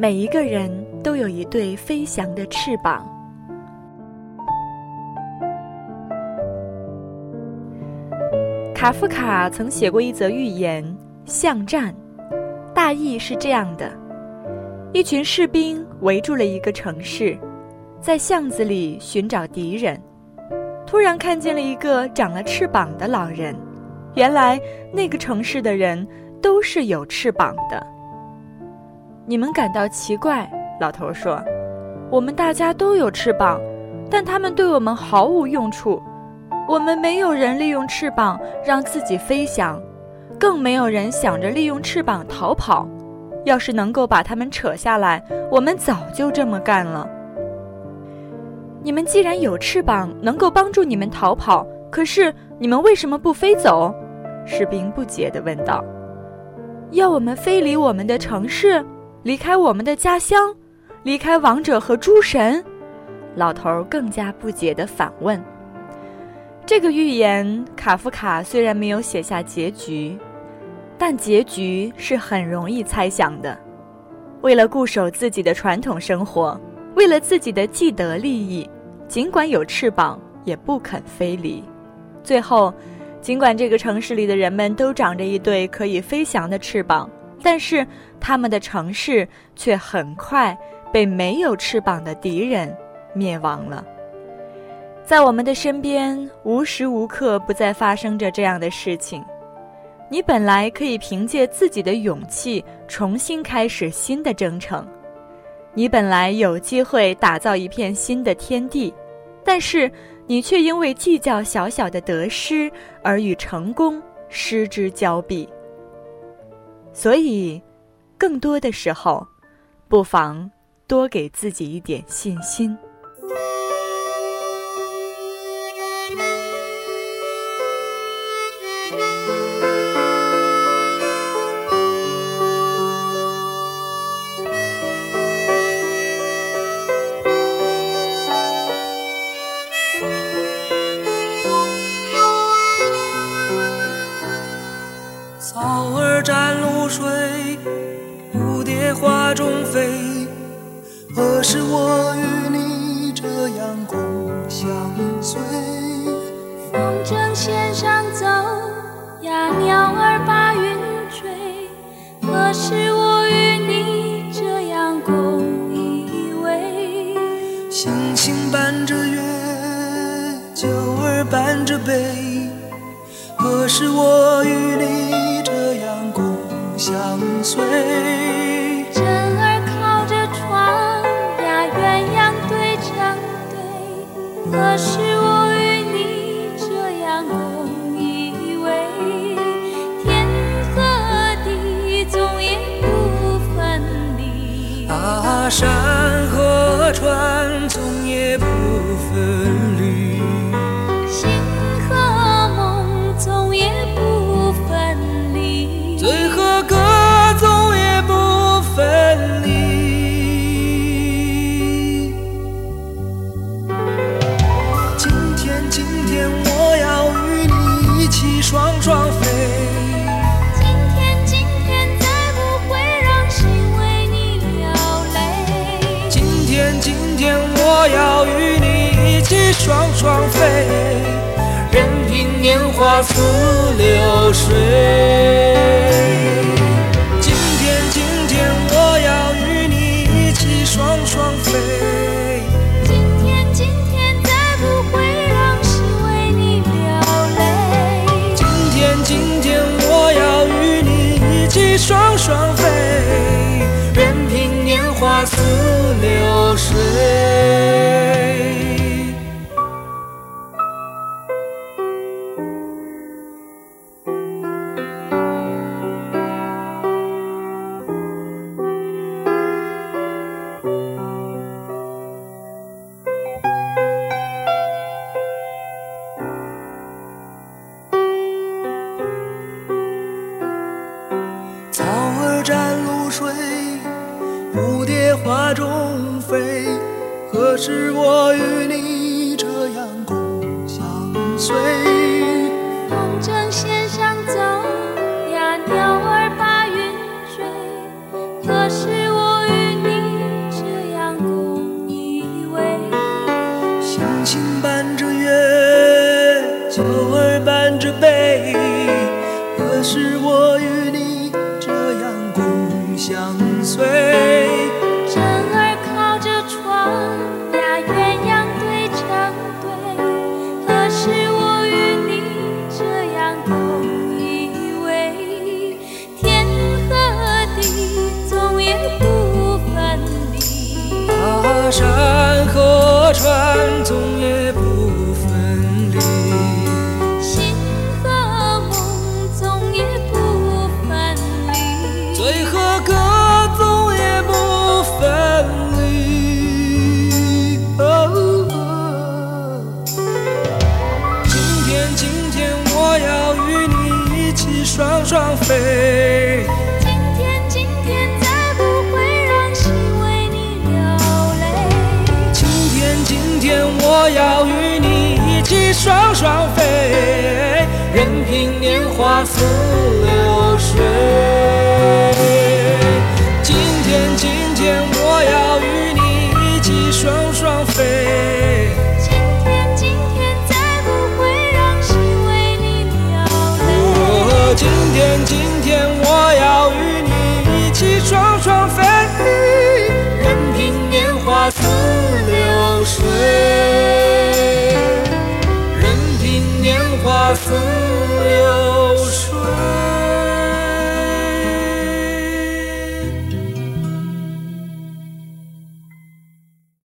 每一个人都有一对飞翔的翅膀。卡夫卡曾写过一则寓言《巷战》，大意是这样的：一群士兵围住了一个城市，在巷子里寻找敌人。突然看见了一个长了翅膀的老人，原来那个城市的人都是有翅膀的。你们感到奇怪，老头说：“我们大家都有翅膀，但它们对我们毫无用处。”我们没有人利用翅膀让自己飞翔，更没有人想着利用翅膀逃跑。要是能够把它们扯下来，我们早就这么干了。你们既然有翅膀，能够帮助你们逃跑，可是你们为什么不飞走？士兵不解地问道。要我们飞离我们的城市，离开我们的家乡，离开王者和诸神？老头更加不解地反问。这个寓言，卡夫卡虽然没有写下结局，但结局是很容易猜想的。为了固守自己的传统生活，为了自己的既得利益，尽管有翅膀，也不肯飞离。最后，尽管这个城市里的人们都长着一对可以飞翔的翅膀，但是他们的城市却很快被没有翅膀的敌人灭亡了。在我们的身边，无时无刻不在发生着这样的事情。你本来可以凭借自己的勇气重新开始新的征程，你本来有机会打造一片新的天地，但是你却因为计较小小的得失而与成功失之交臂。所以，更多的时候，不妨多给自己一点信心。花中飞，何时我与你这样共相随？风筝线上走呀，鸟儿把云追。何时我与你这样共依偎？星星伴着月，酒儿伴着杯。何时我与你山河川总也不分离。醒和梦总也不分离，醉和歌总也不分离。今天，今天我要与你一起双双今天，我要与你一起双双飞，任凭年华似流水。今天，今天，我要与你一起双双飞。今天，今天，再不会让心为你流泪。今天，今天，我要与你一起双双飞，任凭年华似花中飞。何时我与你这样共相随？风筝线上走呀，鸟儿把云追。何时我与你这样共依偎？星星伴着月，酒儿伴着杯。何时我？双飞。今天，今天再不会让心为你流泪。今天，今天我要与你一起双双飞，任凭年华似流水。今天，今天我今天，今天我要与你一起双双飞，任凭年华似流水，任凭年华似。